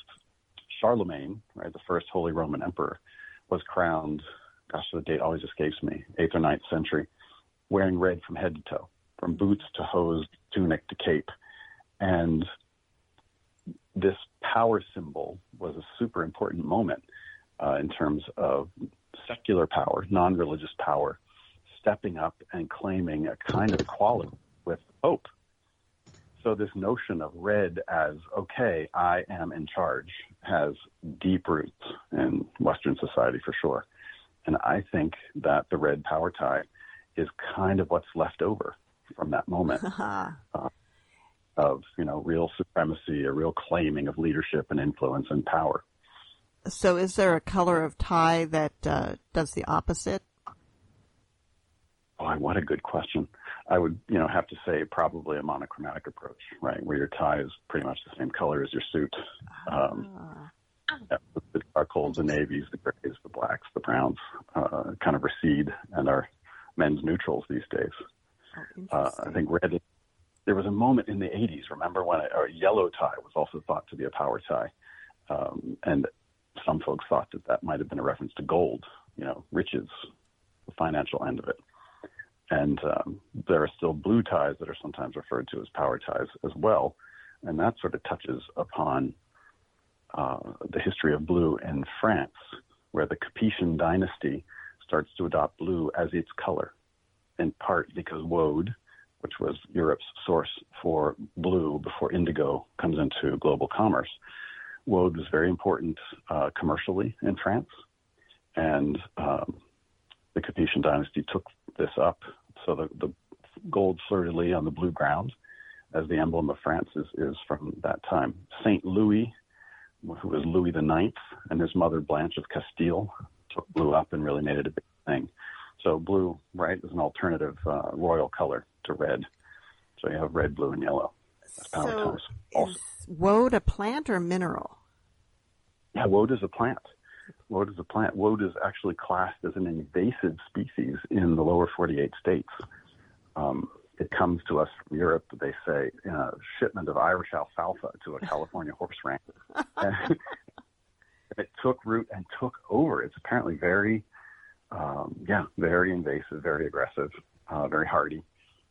Charlemagne, right, the first Holy Roman Emperor, was crowned gosh, the date always escapes me, 8th or ninth century, wearing red from head to toe, from boots to hose, tunic to cape. And this power symbol was a super important moment uh, in terms of secular power, non religious power, stepping up and claiming a kind of equality with Pope. So, this notion of red as, okay, I am in charge, has deep roots in Western society for sure. And I think that the red power tie is kind of what's left over from that moment uh, of, you know, real supremacy, a real claiming of leadership and influence and power. So is there a color of tie that uh, does the opposite? Oh, what a good question. I would, you know, have to say probably a monochromatic approach, right, where your tie is pretty much the same color as your suit. Um, ah the charcoals, the navies, the grays, the blacks, the browns uh, kind of recede and are men's neutrals these days. Oh, uh, I think red. There was a moment in the 80s, remember, when a, a yellow tie was also thought to be a power tie, um, and some folks thought that that might have been a reference to gold, you know, riches, the financial end of it. And um, there are still blue ties that are sometimes referred to as power ties as well, and that sort of touches upon uh, the history of blue in France, where the Capetian dynasty starts to adopt blue as its color, in part because woad, which was Europe's source for blue before indigo comes into global commerce, woad was very important uh, commercially in France, and um, the Capetian dynasty took this up. So the, the gold fleur-de-lis on the blue ground as the emblem of France is, is from that time. St. Louis who was Louis the Ninth, and his mother Blanche of Castile took blue up and really made it a big thing. So blue, right, is an alternative uh, royal color to red. So you have red, blue, and yellow. so is woad a plant or mineral? Yeah, woad is a plant. Woad is a plant. Woad is actually classed as an invasive species in the lower 48 states. Um, it comes to us from Europe, they say, in a shipment of Irish alfalfa to a California horse ranch. it took root and took over. It's apparently very, um, yeah, very invasive, very aggressive, uh, very hardy.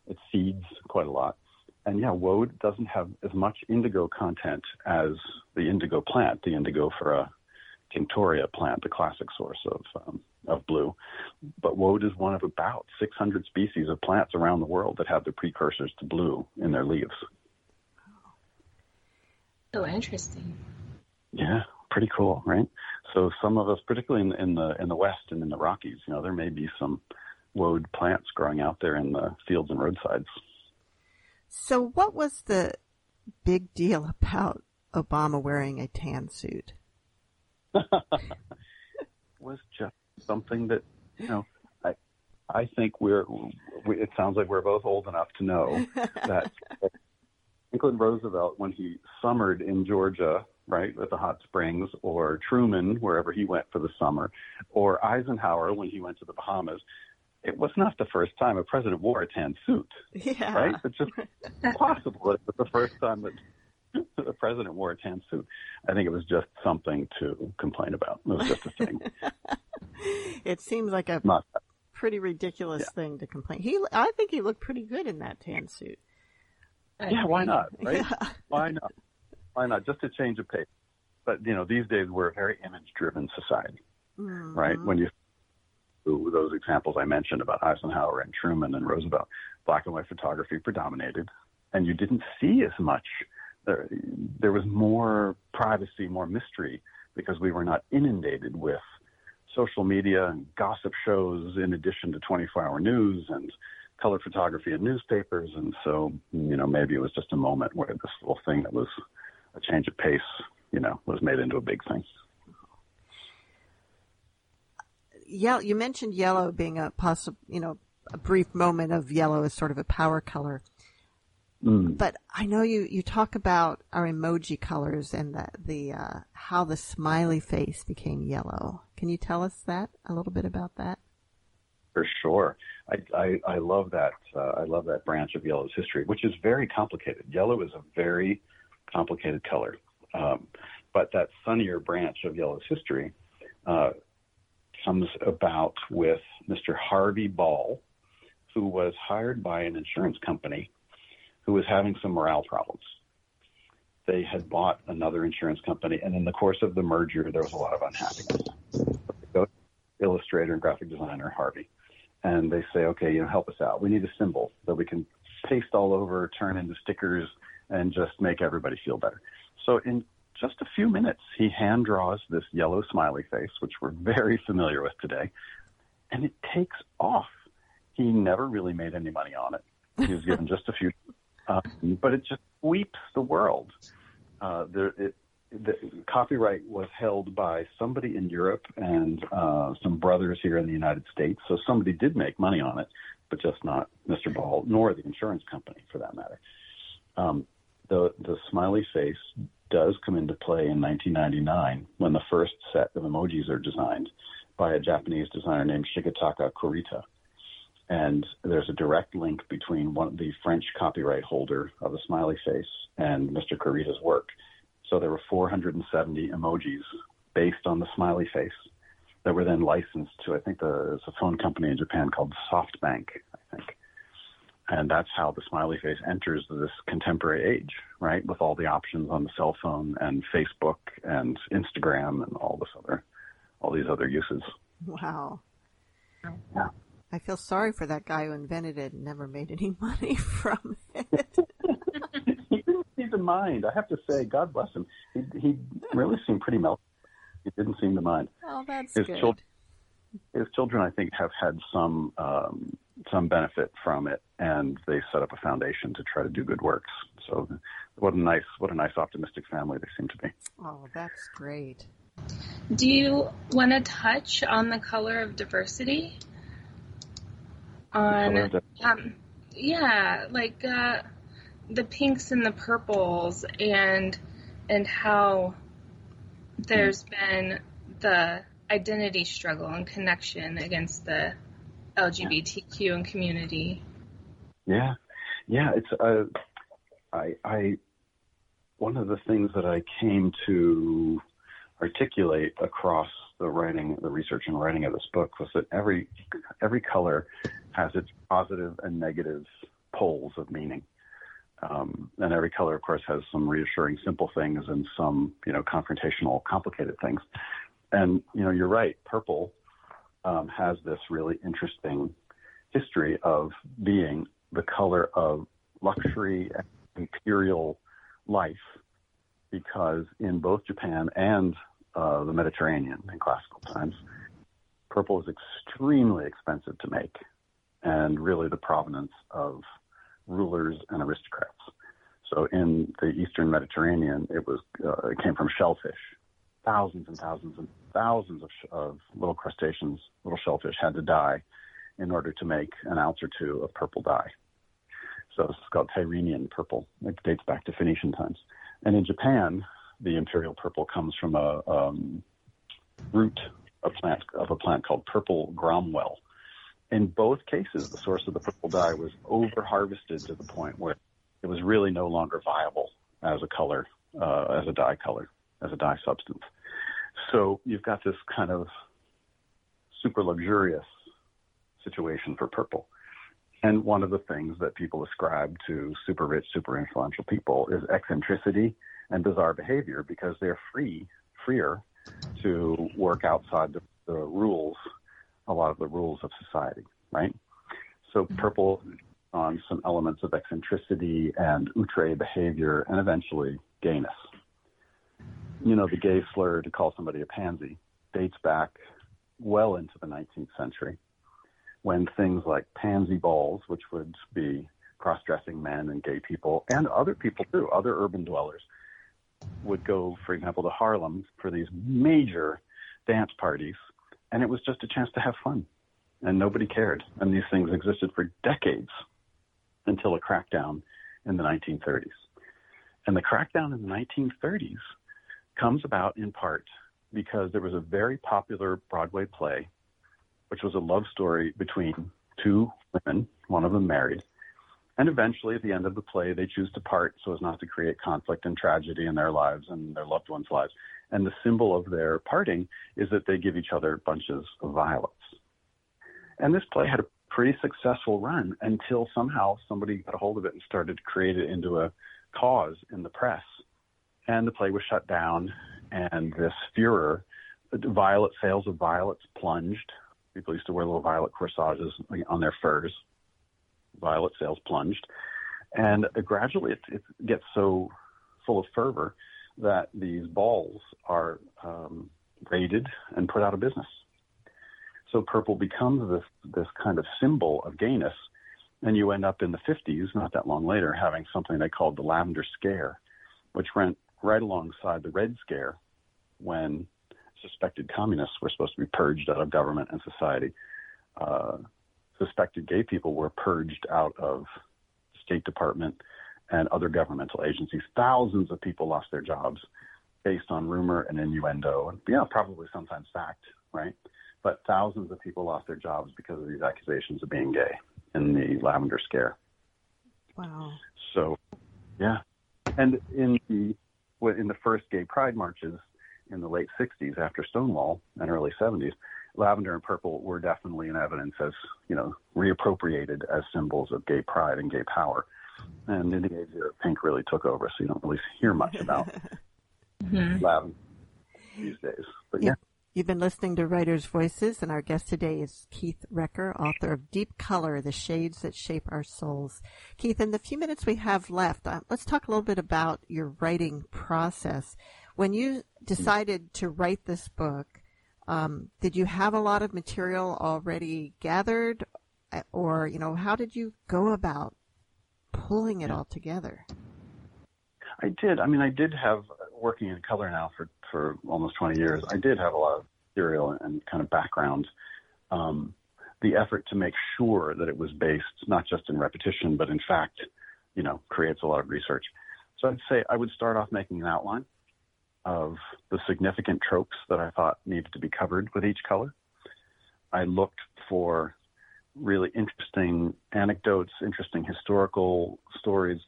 It seeds quite a lot. And yeah, woad doesn't have as much indigo content as the indigo plant, the indigofera tinctoria plant, the classic source of um, of blue. But woad is one of about 600 species of plants around the world that have the precursors to blue in their leaves. So interesting. Yeah, pretty cool, right? So some of us, particularly in, in the in the West and in the Rockies, you know, there may be some woad plants growing out there in the fields and roadsides. So, what was the big deal about Obama wearing a tan suit? was just something that you know I I think we're we, it sounds like we're both old enough to know that Franklin Roosevelt when he summered in Georgia right at the hot springs or Truman wherever he went for the summer or Eisenhower when he went to the Bahamas it was not the first time a president wore a tan suit yeah. right it's just possible it was the first time that the president wore a tan suit. I think it was just something to complain about. It was just a thing. it seems like a Not pretty ridiculous yeah. thing to complain. He, I think he looked pretty good in that tan suit. Yeah, why not? Right? Yeah. Why not? Why not? Just a change of pace. But you know, these days we're a very image-driven society, mm-hmm. right? When you those examples I mentioned about Eisenhower and Truman and Roosevelt, black and white photography predominated, and you didn't see as much there, there was more privacy, more mystery because we were not inundated with social media and gossip shows in addition to 24 hour news and color photography and newspapers. And so, you know, maybe it was just a moment where this little thing that was a change of pace, you know, was made into a big thing. Yeah, you mentioned yellow being a possible, you know, a brief moment of yellow as sort of a power color. Mm. But I know you, you talk about our emoji colors and the, the uh, how the smiley face became yellow. Can you tell us that a little bit about that? For sure, I I, I love that uh, I love that branch of yellow's history, which is very complicated. Yellow is a very complicated color, um, but that sunnier branch of yellow's history uh, comes about with Mr. Harvey Ball, who was hired by an insurance company who was having some morale problems. They had bought another insurance company, and in the course of the merger, there was a lot of unhappiness. To illustrator and graphic designer Harvey, and they say, "Okay, you know, help us out. We need a symbol that we can paste all over, turn into stickers, and just make everybody feel better." So in just a few minutes, he hand draws this yellow smiley face, which we're very familiar with today, and it takes off. He never really made any money on it. He was given just a few um, but it just sweeps the world. Uh, there, it, the copyright was held by somebody in Europe and uh, some brothers here in the United States. So somebody did make money on it, but just not Mr. Ball nor the insurance company for that matter. Um, the the smiley face does come into play in 1999 when the first set of emojis are designed by a Japanese designer named Shigetaka Kurita. And there's a direct link between one the French copyright holder of the smiley face and Mr. Kurita's work. So there were 470 emojis based on the smiley face that were then licensed to I think there's a phone company in Japan called SoftBank, I think. And that's how the smiley face enters this contemporary age, right? With all the options on the cell phone and Facebook and Instagram and all this other all these other uses. Wow. Yeah. I feel sorry for that guy who invented it and never made any money from it. he didn't seem to mind. I have to say, God bless him. He, he really seemed pretty mellow. He didn't seem to mind. Oh, that's His good. Children, his children, I think, have had some um, some benefit from it, and they set up a foundation to try to do good works. So, what a nice, what a nice, optimistic family they seem to be. Oh, that's great. Do you want to touch on the color of diversity? On, of um, yeah, like uh, the pinks and the purples, and and how there's been the identity struggle and connection against the LGBTQ and community. Yeah, yeah. It's uh, I, I one of the things that I came to articulate across the writing, the research and writing of this book was that every every color has its positive and negative poles of meaning. Um, and every color, of course, has some reassuring, simple things and some, you know, confrontational, complicated things. And you know, you're right. Purple um, has this really interesting history of being the color of luxury and imperial life, because in both Japan and uh, the Mediterranean in classical times, purple is extremely expensive to make, and really the provenance of rulers and aristocrats. So in the Eastern Mediterranean, it was uh, it came from shellfish. Thousands and thousands and thousands of, of little crustaceans, little shellfish, had to die in order to make an ounce or two of purple dye. So it's called Tyrrhenian purple. It dates back to Phoenician times. And in Japan, the imperial purple comes from a um, root of plant of a plant called purple gromwell, in both cases, the source of the purple dye was over harvested to the point where it was really no longer viable as a color, uh, as a dye color, as a dye substance. So you've got this kind of super luxurious situation for purple. And one of the things that people ascribe to super rich, super influential people is eccentricity and bizarre behavior because they're free, freer to work outside the, the rules a lot of the rules of society, right? So mm-hmm. purple on some elements of eccentricity and outre behavior and eventually gayness. You know, the gay slur to call somebody a pansy dates back well into the 19th century when things like pansy balls, which would be cross-dressing men and gay people and other people too, other urban dwellers, would go, for example, to Harlem for these major dance parties and it was just a chance to have fun. And nobody cared. And these things existed for decades until a crackdown in the 1930s. And the crackdown in the 1930s comes about in part because there was a very popular Broadway play, which was a love story between two women, one of them married. And eventually, at the end of the play, they choose to part so as not to create conflict and tragedy in their lives and their loved ones' lives. And the symbol of their parting is that they give each other bunches of violets. And this play had a pretty successful run until somehow somebody got a hold of it and started to create it into a cause in the press. And the play was shut down, and this furor, violet sales of violets plunged. People used to wear little violet corsages on their furs. Violet sales plunged. And gradually it, it gets so full of fervor that these balls are um, raided and put out of business. So purple becomes this this kind of symbol of gayness, and you end up in the 50s, not that long later, having something they called the lavender scare, which went right alongside the red scare when suspected communists were supposed to be purged out of government and society. Uh, suspected gay people were purged out of State Department and other governmental agencies. Thousands of people lost their jobs based on rumor and innuendo, and yeah, probably sometimes fact, right? But thousands of people lost their jobs because of these accusations of being gay in the Lavender Scare. Wow. So, yeah, and in the in the first gay pride marches in the late 60s after Stonewall and early 70s, lavender and purple were definitely in evidence as, you know, reappropriated as symbols of gay pride and gay power and in the AIDS era, pink really took over, so you don't really hear much about mm-hmm. lavender these days. But yeah. You've been listening to Writers' Voices, and our guest today is Keith Recker, author of Deep Color, The Shades That Shape Our Souls. Keith, in the few minutes we have left, uh, let's talk a little bit about your writing process. When you decided to write this book, Um, did you have a lot of material already gathered, or you know, how did you go about pulling it all together? I did. I mean, I did have working in color now for for almost 20 years. I did have a lot of material and kind of background. Um, the effort to make sure that it was based not just in repetition, but in fact, you know, creates a lot of research. So I'd say I would start off making an outline of the significant tropes that I thought needed to be covered with each color. I looked for really interesting anecdotes, interesting historical stories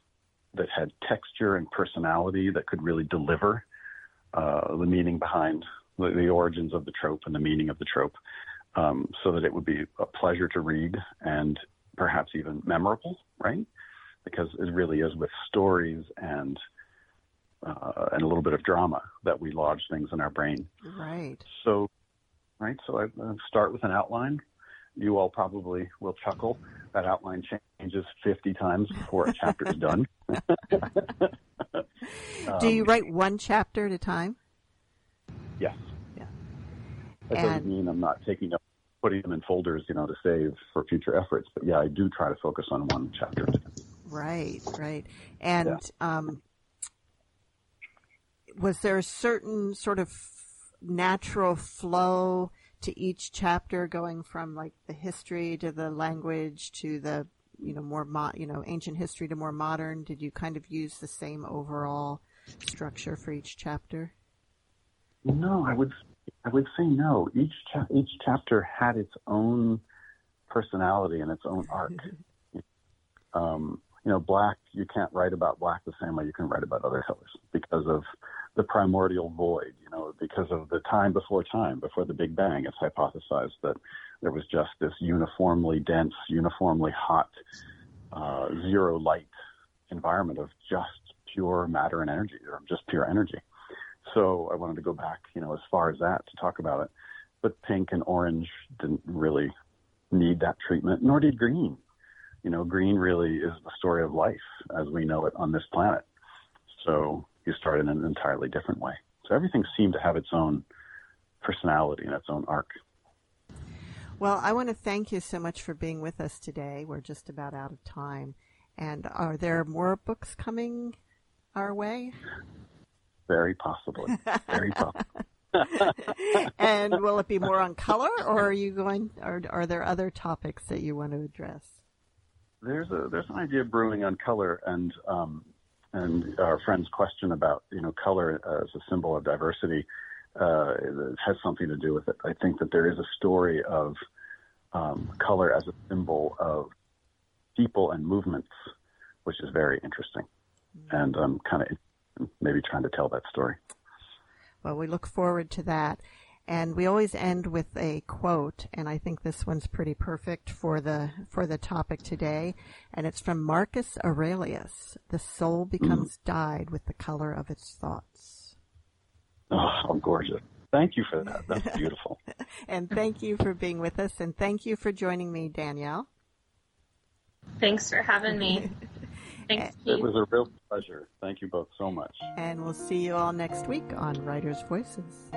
that had texture and personality that could really deliver uh, the meaning behind the, the, origins of the trope and the meaning of the trope, um, so that it would be a pleasure to read and perhaps even memorable, right? Because it really is with stories and uh, and a little bit of drama that we lodge things in our brain. Right. So, right. So I uh, start with an outline. You all probably will chuckle. That outline changes 50 times before a chapter is done. Do you um, write one chapter at a time? Yes. Yeah. That and, doesn't mean I'm not taking up, putting them in folders, you know, to save for future efforts. But yeah, I do try to focus on one chapter. Right, right. And yeah. um, was there a certain sort of natural flow to each chapter going from like the history to the language to the you know more mo- you know ancient history to more modern. Did you kind of use the same overall structure for each chapter? No i would i would say no. Each cha- each chapter had its own personality and its own arc. Um, you know black you can't write about black the same way you can write about other colors because of the primordial void, you know, because of the time before time, before the Big Bang. It's hypothesized that there was just this uniformly dense, uniformly hot, uh, zero light environment of just pure matter and energy, or just pure energy. So I wanted to go back, you know, as far as that to talk about it. But pink and orange didn't really need that treatment, nor did green. You know, green really is the story of life as we know it on this planet. So you start in an entirely different way. So everything seemed to have its own personality and its own arc. Well, I want to thank you so much for being with us today. We're just about out of time. And are there more books coming our way? Very possibly. Very possibly. and will it be more on color, or are you going? Or are there other topics that you want to address? There's a there's an idea brewing on color, and um, and our friend's question about you know color as a symbol of diversity uh, has something to do with it. I think that there is a story of um, color as a symbol of people and movements, which is very interesting, and I'm kind of maybe trying to tell that story. Well, we look forward to that. And we always end with a quote, and I think this one's pretty perfect for the for the topic today. And it's from Marcus Aurelius: "The soul becomes mm. dyed with the color of its thoughts." Oh, how gorgeous! Thank you for that. That's beautiful. and thank you for being with us, and thank you for joining me, Danielle. Thanks for having me. Thanks, It was a real pleasure. Thank you both so much. And we'll see you all next week on Writers' Voices.